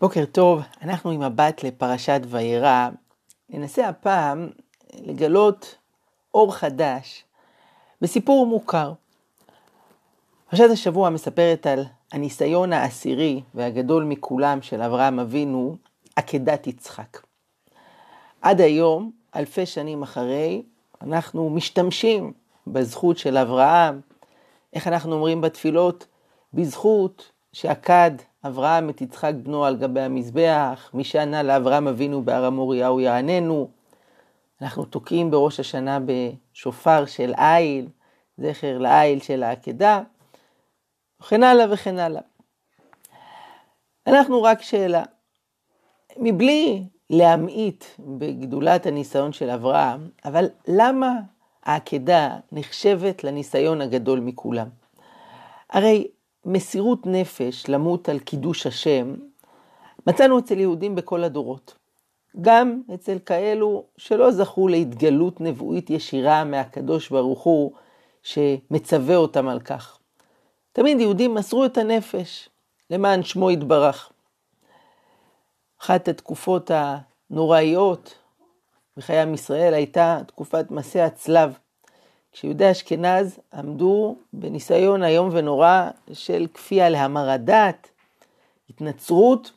בוקר טוב, אנחנו עם מבט לפרשת וירא. ננסה הפעם לגלות אור חדש בסיפור מוכר. פרשת השבוע מספרת על הניסיון העשירי והגדול מכולם של אברהם אבינו, עקדת יצחק. עד היום, אלפי שנים אחרי, אנחנו משתמשים בזכות של אברהם, איך אנחנו אומרים בתפילות? בזכות שעקד אברהם את יצחק בנו על גבי המזבח, מי שענה לאברהם אבינו בהר המוריה הוא יעננו. אנחנו תוקעים בראש השנה בשופר של איל, זכר לאיל של העקדה, וכן הלאה וכן הלאה. אנחנו רק שאלה, מבלי להמעיט בגדולת הניסיון של אברהם, אבל למה העקדה נחשבת לניסיון הגדול מכולם? הרי מסירות נפש למות על קידוש השם, מצאנו אצל יהודים בכל הדורות. גם אצל כאלו שלא זכו להתגלות נבואית ישירה מהקדוש ברוך הוא, שמצווה אותם על כך. תמיד יהודים מסרו את הנפש למען שמו יתברך. אחת התקופות הנוראיות בחיי עם ישראל הייתה תקופת מסע הצלב. כשיהודי אשכנז עמדו בניסיון איום ונורא של כפייה להמרת דת, התנצרות,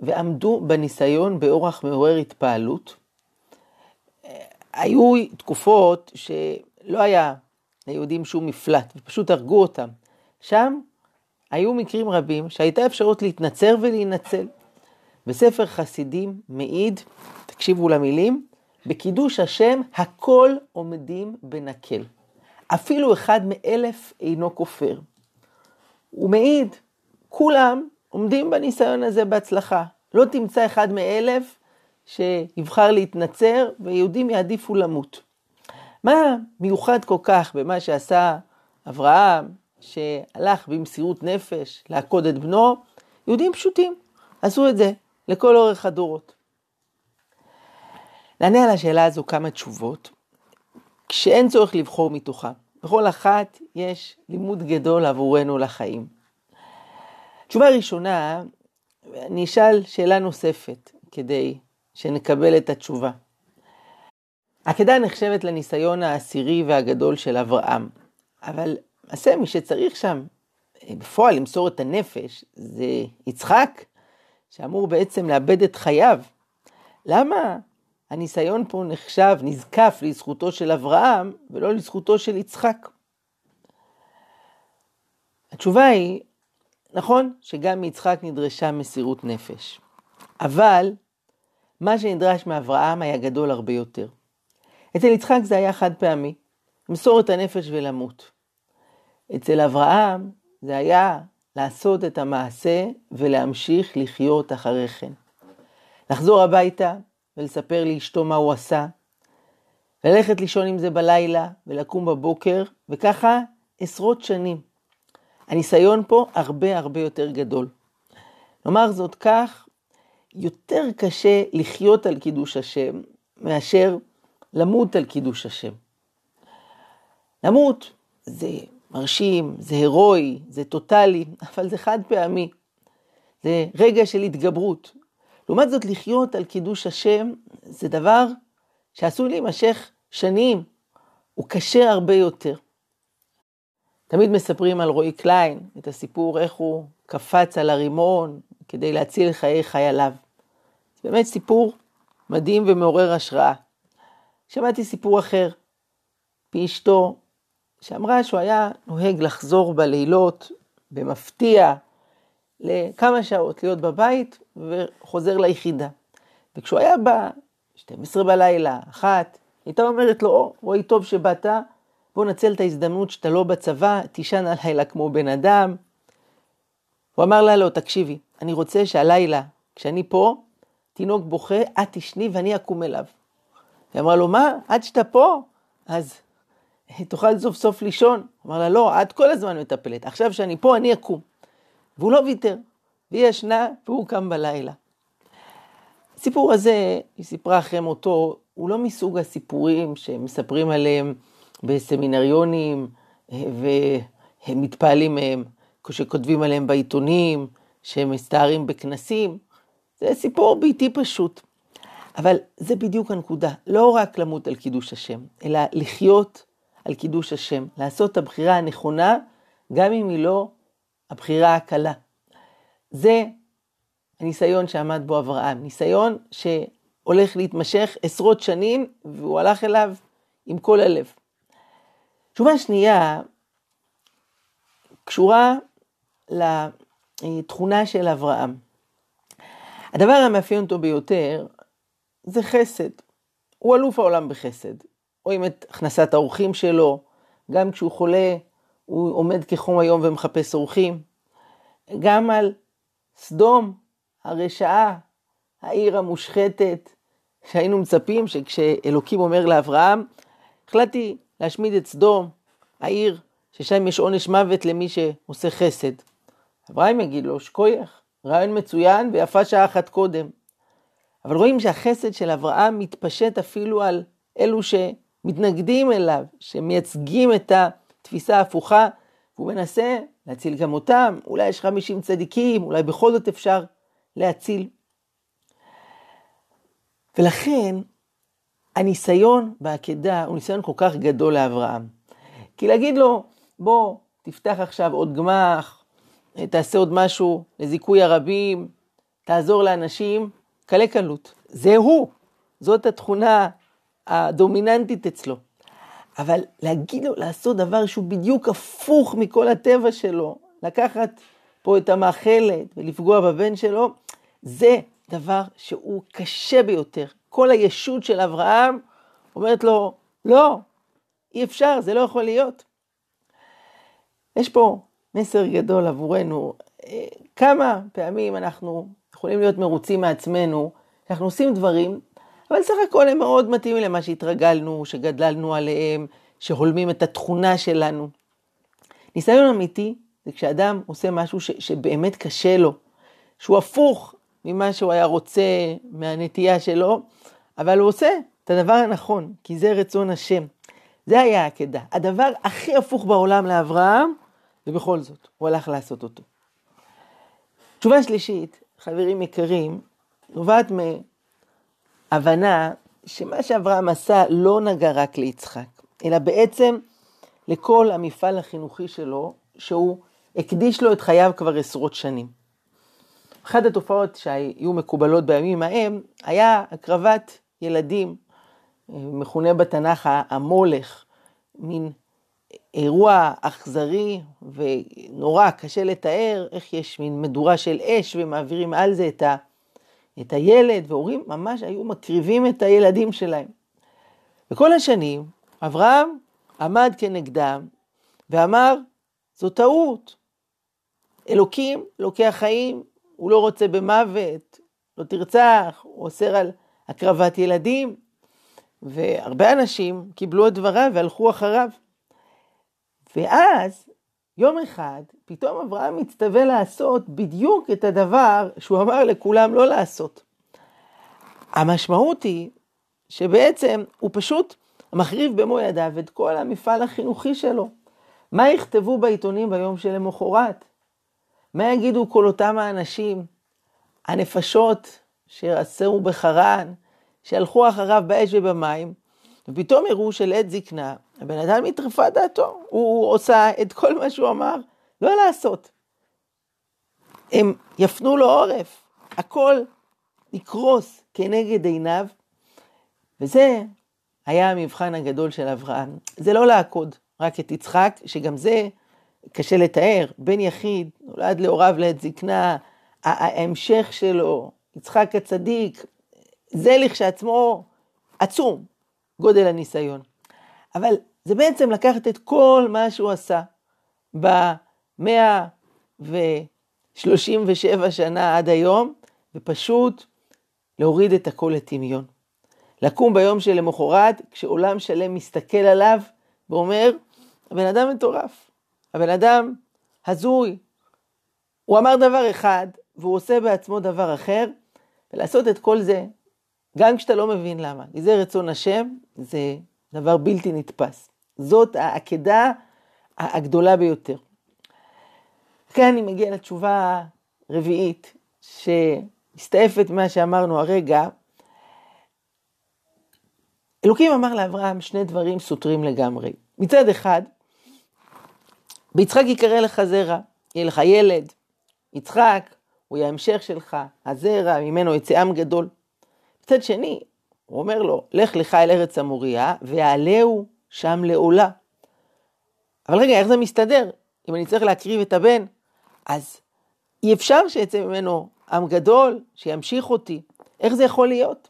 ועמדו בניסיון באורח מעורר התפעלות. היו תקופות שלא היה ליהודים שום מפלט, ופשוט הרגו אותם. שם היו מקרים רבים שהייתה אפשרות להתנצר ולהינצל. בספר חסידים מעיד, תקשיבו למילים, בקידוש השם הכל עומדים בנקל. אפילו אחד מאלף אינו כופר. הוא מעיד, כולם עומדים בניסיון הזה בהצלחה. לא תמצא אחד מאלף שיבחר להתנצר ויהודים יעדיפו למות. מה מיוחד כל כך במה שעשה אברהם, שהלך במסירות נפש לעקוד את בנו? יהודים פשוטים עשו את זה לכל אורך הדורות. נענה על השאלה הזו כמה תשובות, כשאין צורך לבחור מתוכה. בכל אחת יש לימוד גדול עבורנו לחיים. תשובה ראשונה, אני אשאל שאלה נוספת כדי שנקבל את התשובה. עקדה נחשבת לניסיון העשירי והגדול של אברהם, אבל עשה מי שצריך שם בפועל למסור את הנפש זה יצחק, שאמור בעצם לאבד את חייו. למה הניסיון פה נחשב, נזקף לזכותו של אברהם ולא לזכותו של יצחק. התשובה היא, נכון שגם מיצחק נדרשה מסירות נפש, אבל מה שנדרש מאברהם היה גדול הרבה יותר. אצל יצחק זה היה חד פעמי, למסור את הנפש ולמות. אצל אברהם זה היה לעשות את המעשה ולהמשיך לחיות אחרי כן. לחזור הביתה ולספר לאשתו מה הוא עשה, ללכת לישון עם זה בלילה ולקום בבוקר, וככה עשרות שנים. הניסיון פה הרבה הרבה יותר גדול. נאמר זאת כך, יותר קשה לחיות על קידוש השם מאשר למות על קידוש השם. למות זה מרשים, זה הירואי, זה טוטאלי, אבל זה חד פעמי. זה רגע של התגברות, לעומת זאת, לחיות על קידוש השם זה דבר שעשוי להימשך שנים, הוא קשה הרבה יותר. תמיד מספרים על רועי קליין, את הסיפור איך הוא קפץ על הרימון כדי להציל חיי חייליו. זה באמת סיפור מדהים ומעורר השראה. שמעתי סיפור אחר, פי אשתו, שאמרה שהוא היה נוהג לחזור בלילות במפתיע לכמה שעות להיות בבית וחוזר ליחידה. וכשהוא היה בא, 12 בלילה, אחת, הייתה אומרת לו, רואי טוב שבאת, בוא נצל את ההזדמנות שאתה לא בצבא, תישן הלילה כמו בן אדם. הוא אמר לה, לא, תקשיבי, אני רוצה שהלילה, כשאני פה, תינוק בוכה, את תשני ואני אקום אליו. היא אמרה לו, מה, עד שאתה פה? אז תוכל סוף סוף לישון. אמר לה, לא, את כל הזמן מטפלת, עכשיו שאני פה, אני אקום. והוא לא ויתר, והיא ישנה והוא קם בלילה. הסיפור הזה, היא סיפרה אחרי מותו, הוא לא מסוג הסיפורים שמספרים עליהם בסמינריונים והם מתפעלים מהם, שכותבים עליהם בעיתונים, שהם מסתערים בכנסים. זה סיפור ביתי פשוט. אבל זה בדיוק הנקודה, לא רק למות על קידוש השם, אלא לחיות על קידוש השם, לעשות את הבחירה הנכונה, גם אם היא לא הבחירה הקלה. זה הניסיון שעמד בו אברהם, ניסיון שהולך להתמשך עשרות שנים, והוא הלך אליו עם כל הלב. תשובה שנייה קשורה לתכונה של אברהם. הדבר המאפיין אותו ביותר זה חסד. הוא אלוף העולם בחסד. רואים את הכנסת האורחים שלו, גם כשהוא חולה, הוא עומד כחום היום ומחפש אורחים. גם על סדום, הרשעה, העיר המושחתת, שהיינו מצפים שכשאלוקים אומר לאברהם, החלטתי להשמיד את סדום, העיר ששם יש עונש מוות למי שעושה חסד. אברהם יגיד לו, שכוייך, רעיון מצוין ויפה שעה אחת קודם. אבל רואים שהחסד של אברהם מתפשט אפילו על אלו שמתנגדים אליו, שמייצגים את התפיסה ההפוכה, והוא מנסה להציל גם אותם, אולי יש 50 צדיקים, אולי בכל זאת אפשר להציל. ולכן הניסיון בעקדה הוא ניסיון כל כך גדול לאברהם. כי להגיד לו, בוא, תפתח עכשיו עוד גמח, תעשה עוד משהו לזיכוי הרבים, תעזור לאנשים, קלה קלות. זה הוא, זאת התכונה הדומיננטית אצלו. אבל להגיד לו לעשות דבר שהוא בדיוק הפוך מכל הטבע שלו, לקחת פה את המאכלת ולפגוע בבן שלו, זה דבר שהוא קשה ביותר. כל הישות של אברהם אומרת לו, לא, אי אפשר, זה לא יכול להיות. יש פה מסר גדול עבורנו. אה, כמה פעמים אנחנו יכולים להיות מרוצים מעצמנו, שאנחנו עושים דברים, אבל סך הכל הם מאוד מתאימים למה שהתרגלנו, שגדלנו עליהם, שהולמים את התכונה שלנו. ניסיון אמיתי זה כשאדם עושה משהו ש, שבאמת קשה לו, שהוא הפוך ממה שהוא היה רוצה, מהנטייה שלו, אבל הוא עושה את הדבר הנכון, כי זה רצון השם. זה היה העקדה. הדבר הכי הפוך בעולם לאברהם, ובכל זאת, הוא הלך לעשות אותו. תשובה שלישית, חברים יקרים, נובעת מהבנה שמה שאברהם עשה לא נגע רק ליצחק, אלא בעצם לכל המפעל החינוכי שלו, שהוא הקדיש לו את חייו כבר עשרות שנים. אחת התופעות שהיו מקובלות בימים ההם, היה הקרבת ילדים, מכונה בתנ"ך המולך, מין אירוע אכזרי ונורא, קשה לתאר איך יש מין מדורה של אש ומעבירים על זה את, ה, את הילד, והורים ממש היו מקריבים את הילדים שלהם. וכל השנים אברהם עמד כנגדם ואמר, זו טעות. אלוקים לוקח חיים, הוא לא רוצה במוות, לא תרצח, הוא אוסר על הקרבת ילדים. והרבה אנשים קיבלו את דבריו והלכו אחריו. ואז, יום אחד, פתאום אברהם מצטווה לעשות בדיוק את הדבר שהוא אמר לכולם לא לעשות. המשמעות היא שבעצם הוא פשוט מחריב במו ידיו את כל המפעל החינוכי שלו. מה יכתבו בעיתונים ביום שלמחרת? מה יגידו כל אותם האנשים, הנפשות שעשרו בחרן, שהלכו אחריו באש ובמים, ופתאום הראו שלעת זקנה, הבן אדם מטרפה דעתו, הוא עושה את כל מה שהוא אמר לא לעשות. הם יפנו לו עורף, הכל יקרוס כנגד עיניו, וזה היה המבחן הגדול של אברהם. זה לא לעקוד רק את יצחק, שגם זה קשה לתאר, בן יחיד, נולד להוריו לעת זקנה, ההמשך שלו, יצחק הצדיק, זה לכשעצמו עצום, גודל הניסיון. אבל זה בעצם לקחת את כל מה שהוא עשה במאה ושלושים ושבע שנה עד היום, ופשוט להוריד את הכל לטמיון. לקום ביום שלמחרת, כשעולם שלם מסתכל עליו ואומר, הבן אדם מטורף, הבן אדם הזוי. הוא אמר דבר אחד, והוא עושה בעצמו דבר אחר, ולעשות את כל זה גם כשאתה לא מבין למה. כי זה רצון השם, זה דבר בלתי נתפס. זאת העקדה הגדולה ביותר. כאן אני מגיע לתשובה הרביעית, מסתעפת ממה שאמרנו הרגע, אלוקים אמר לאברהם שני דברים סותרים לגמרי. מצד אחד, ביצחק יקרא לך זרע, יהיה לך ילד, יצחק הוא יהיה ההמשך שלך, הזרע, ממנו יצא עם גדול. מצד שני, הוא אומר לו, לך לך אל ארץ המוריה, ועלהו שם לעולה. אבל רגע, איך זה מסתדר? אם אני צריך להקריב את הבן, אז אי אפשר שיצא ממנו עם גדול, שימשיך אותי. איך זה יכול להיות?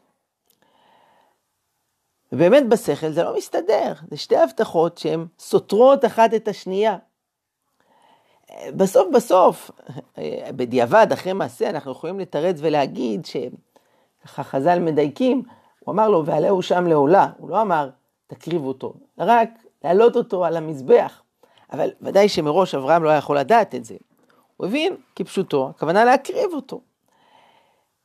ובאמת בשכל זה לא מסתדר, זה שתי הבטחות שהן סותרות אחת את השנייה. בסוף בסוף, בדיעבד, אחרי מעשה, אנחנו יכולים לתרץ ולהגיד שככה חז"ל מדייקים, הוא אמר לו, ועלהו שם לעולה, הוא לא אמר, תקריב אותו, רק להעלות אותו על המזבח. אבל ודאי שמראש אברהם לא היה יכול לדעת את זה. הוא הבין כפשוטו, הכוונה להקריב אותו.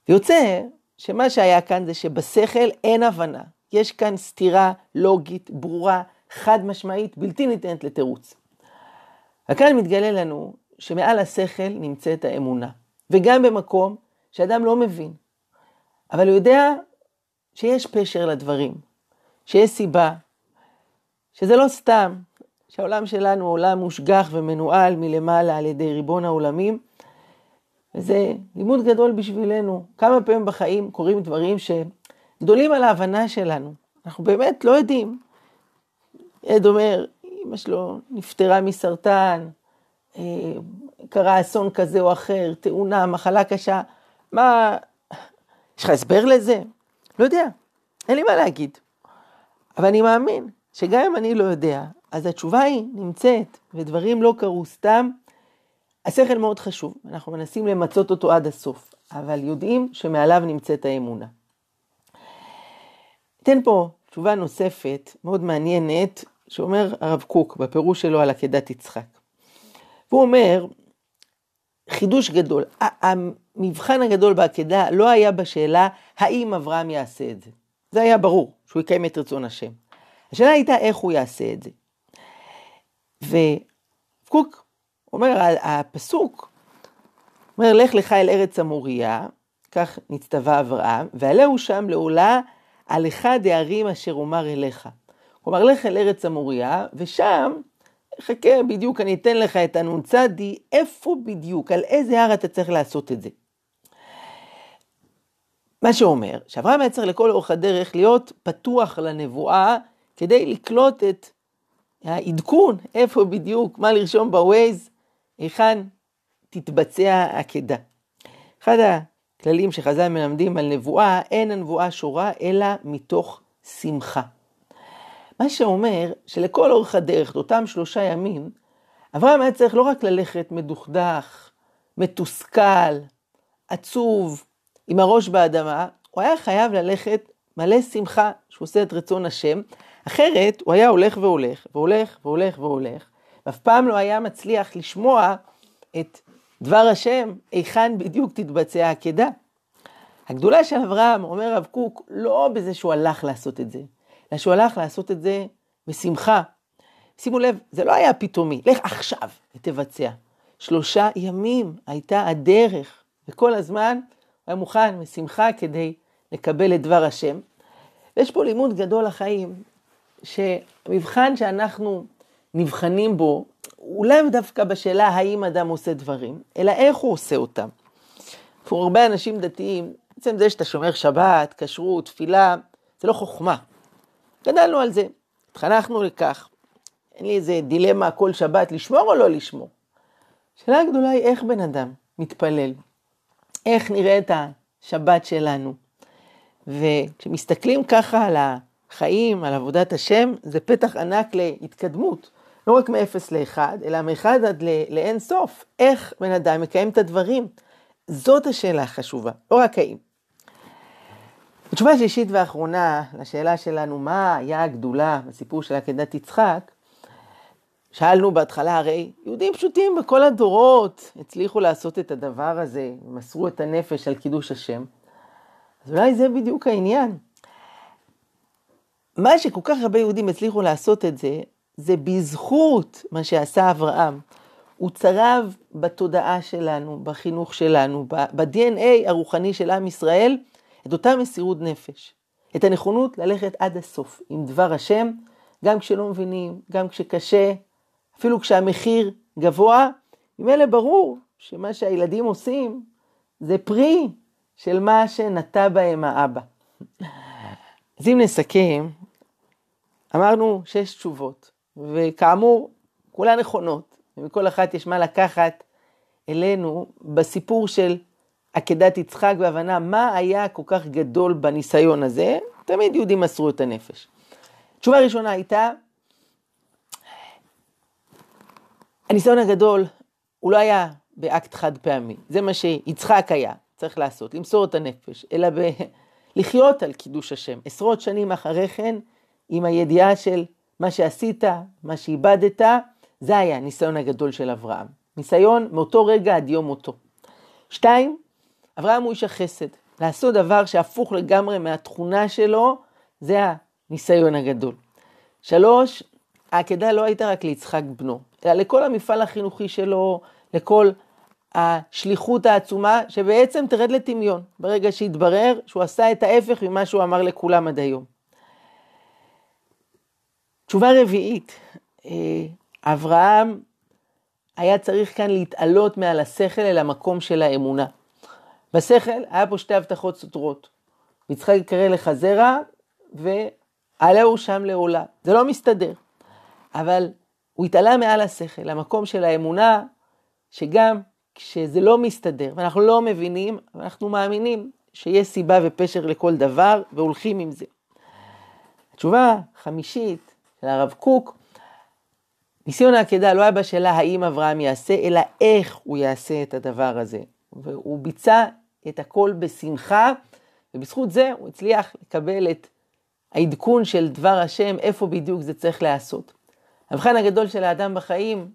ויוצא שמה שהיה כאן זה שבשכל אין הבנה. יש כאן סתירה לוגית, ברורה, חד משמעית, בלתי ניתנת לתירוץ. וכאן מתגלה לנו שמעל השכל נמצאת האמונה, וגם במקום שאדם לא מבין, אבל הוא יודע שיש פשר לדברים, שיש סיבה, שזה לא סתם, שהעולם שלנו הוא עולם מושגח ומנוהל מלמעלה על ידי ריבון העולמים, וזה לימוד גדול בשבילנו. כמה פעמים בחיים קורים דברים שגדולים על ההבנה שלנו. אנחנו באמת לא יודעים. עד אומר, אמא שלו נפטרה מסרטן, אה, קרה אסון כזה או אחר, תאונה, מחלה קשה. מה, יש לך הסבר לזה? לא יודע, אין לי מה להגיד. אבל אני מאמין שגם אם אני לא יודע, אז התשובה היא נמצאת, ודברים לא קרו סתם. השכל מאוד חשוב, אנחנו מנסים למצות אותו עד הסוף, אבל יודעים שמעליו נמצאת האמונה. אתן פה תשובה נוספת, מאוד מעניינת, שאומר הרב קוק בפירוש שלו על עקדת יצחק. והוא אומר, חידוש גדול, המבחן הגדול בעקדה לא היה בשאלה האם אברהם יעשה את זה. זה היה ברור, שהוא יקיים את רצון השם. השאלה הייתה איך הוא יעשה את זה. וקוק אומר, הפסוק אומר, לך לך אל ארץ המוריה, כך נצטווה אברהם, ועלהו שם לעולה על אחד הערים אשר אומר אליך. כלומר, לך אל ארץ המוריה, ושם, חכה, בדיוק אני אתן לך את הנ"צ, איפה בדיוק, על איזה הר אתה צריך לעשות את זה. מה שאומר, שאברהם היה צריך לכל אורך הדרך להיות פתוח לנבואה, כדי לקלוט את העדכון, איפה בדיוק, מה לרשום בווייז, היכן תתבצע העקדה. אחד הכללים שחז"ל מלמדים על נבואה, אין הנבואה שורה אלא מתוך שמחה. מה שאומר שלכל אורך הדרך, אותם שלושה ימים, אברהם היה צריך לא רק ללכת מדוכדך, מתוסכל, עצוב, עם הראש באדמה, הוא היה חייב ללכת מלא שמחה שהוא עושה את רצון השם, אחרת הוא היה הולך והולך, והולך והולך והולך, ואף פעם לא היה מצליח לשמוע את דבר השם, היכן בדיוק תתבצע העקדה. הגדולה של אברהם, אומר רב קוק, לא בזה שהוא הלך לעשות את זה, אלא שהוא הלך לעשות את זה בשמחה. שימו לב, זה לא היה פתאומי, לך עכשיו ותבצע. שלושה ימים הייתה הדרך, וכל הזמן היה מוכן בשמחה כדי לקבל את דבר השם. יש פה לימוד גדול לחיים, שהמבחן שאנחנו נבחנים בו, הוא לאו דווקא בשאלה האם אדם עושה דברים, אלא איך הוא עושה אותם. עבור הרבה אנשים דתיים, בעצם זה שאתה שומר שבת, כשרות, תפילה, זה לא חוכמה. גדלנו על זה, התחנכנו לכך. אין לי איזה דילמה כל שבת לשמור או לא לשמור. השאלה הגדולה היא איך בן אדם מתפלל, איך נראית השבת שלנו. וכשמסתכלים ככה על החיים, על עבודת השם, זה פתח ענק להתקדמות. לא רק מ-0 ל-1, אלא מ-1 עד לאין סוף. איך בן אדם מקיים את הדברים? זאת השאלה החשובה, לא רק האם. התשובה השלישית והאחרונה לשאלה שלנו, מה היה הגדולה בסיפור של עקדת יצחק, שאלנו בהתחלה, הרי יהודים פשוטים בכל הדורות הצליחו לעשות את הדבר הזה, מסרו את הנפש על קידוש השם. אז אולי זה בדיוק העניין. מה שכל כך הרבה יהודים הצליחו לעשות את זה, זה בזכות מה שעשה אברהם. הוא צרב בתודעה שלנו, בחינוך שלנו, ב-DNA הרוחני של עם ישראל, את אותה מסירות נפש, את הנכונות ללכת עד הסוף עם דבר השם, גם כשלא מבינים, גם כשקשה, אפילו כשהמחיר גבוה, ממילא ברור שמה שהילדים עושים זה פרי של מה שנטע בהם האבא. אז אם נסכם, אמרנו שש תשובות, וכאמור, כולן נכונות, ומכל אחת יש מה לקחת אלינו בסיפור של עקדת יצחק בהבנה מה היה כל כך גדול בניסיון הזה, תמיד יהודים מסרו את הנפש. תשובה ראשונה הייתה, הניסיון הגדול הוא לא היה באקט חד פעמי, זה מה שיצחק היה צריך לעשות, למסור את הנפש, אלא ב... לחיות על קידוש השם. עשרות שנים אחרי כן, עם הידיעה של מה שעשית, מה שאיבדת, זה היה הניסיון הגדול של אברהם. ניסיון מאותו רגע עד יום מותו. שתיים, אברהם הוא איש החסד. לעשות דבר שהפוך לגמרי מהתכונה שלו, זה הניסיון הגדול. שלוש, העקדה לא הייתה רק ליצחק בנו, אלא לכל המפעל החינוכי שלו, לכל השליחות העצומה, שבעצם תרד לטמיון, ברגע שהתברר שהוא עשה את ההפך ממה שהוא אמר לכולם עד היום. תשובה רביעית, אה, אברהם היה צריך כאן להתעלות מעל השכל אל המקום של האמונה. בשכל היה פה שתי הבטחות סותרות. יצחק יקרא לך זרע, ועלהו שם לעולה. זה לא מסתדר. אבל הוא התעלה מעל השכל, למקום של האמונה, שגם כשזה לא מסתדר, ואנחנו לא מבינים, אנחנו מאמינים שיש סיבה ופשר לכל דבר, והולכים עם זה. התשובה החמישית של הרב קוק, ניסיון העקדה לא היה בשאלה האם אברהם יעשה, אלא איך הוא יעשה את הדבר הזה. והוא ביצע את הכל בשמחה, ובזכות זה הוא הצליח לקבל את העדכון של דבר השם, איפה בדיוק זה צריך להיעשות. המבחן הגדול של האדם בחיים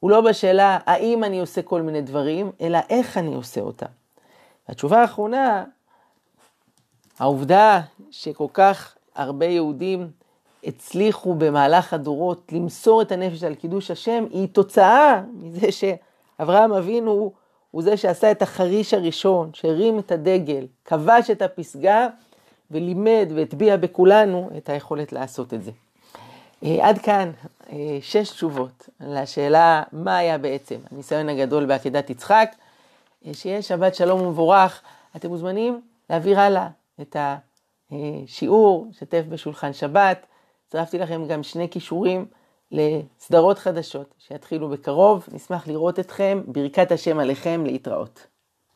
הוא לא בשאלה האם אני עושה כל מיני דברים, אלא איך אני עושה אותם. התשובה האחרונה, העובדה שכל כך הרבה יהודים הצליחו במהלך הדורות למסור את הנפש על קידוש השם, היא תוצאה מזה שאברהם אבינו הוא זה שעשה את החריש הראשון, שהרים את הדגל, כבש את הפסגה ולימד והטביע בכולנו את היכולת לעשות את זה. אה, עד כאן אה, שש תשובות לשאלה מה היה בעצם הניסיון הגדול בעקדת יצחק. אה, שיהיה שבת שלום ומבורך. אתם מוזמנים להעביר הלאה את השיעור, שתף בשולחן שבת. צירפתי לכם גם שני כישורים לסדרות חדשות שיתחילו בקרוב. נשמח לראות אתכם. ברכת השם עליכם להתראות.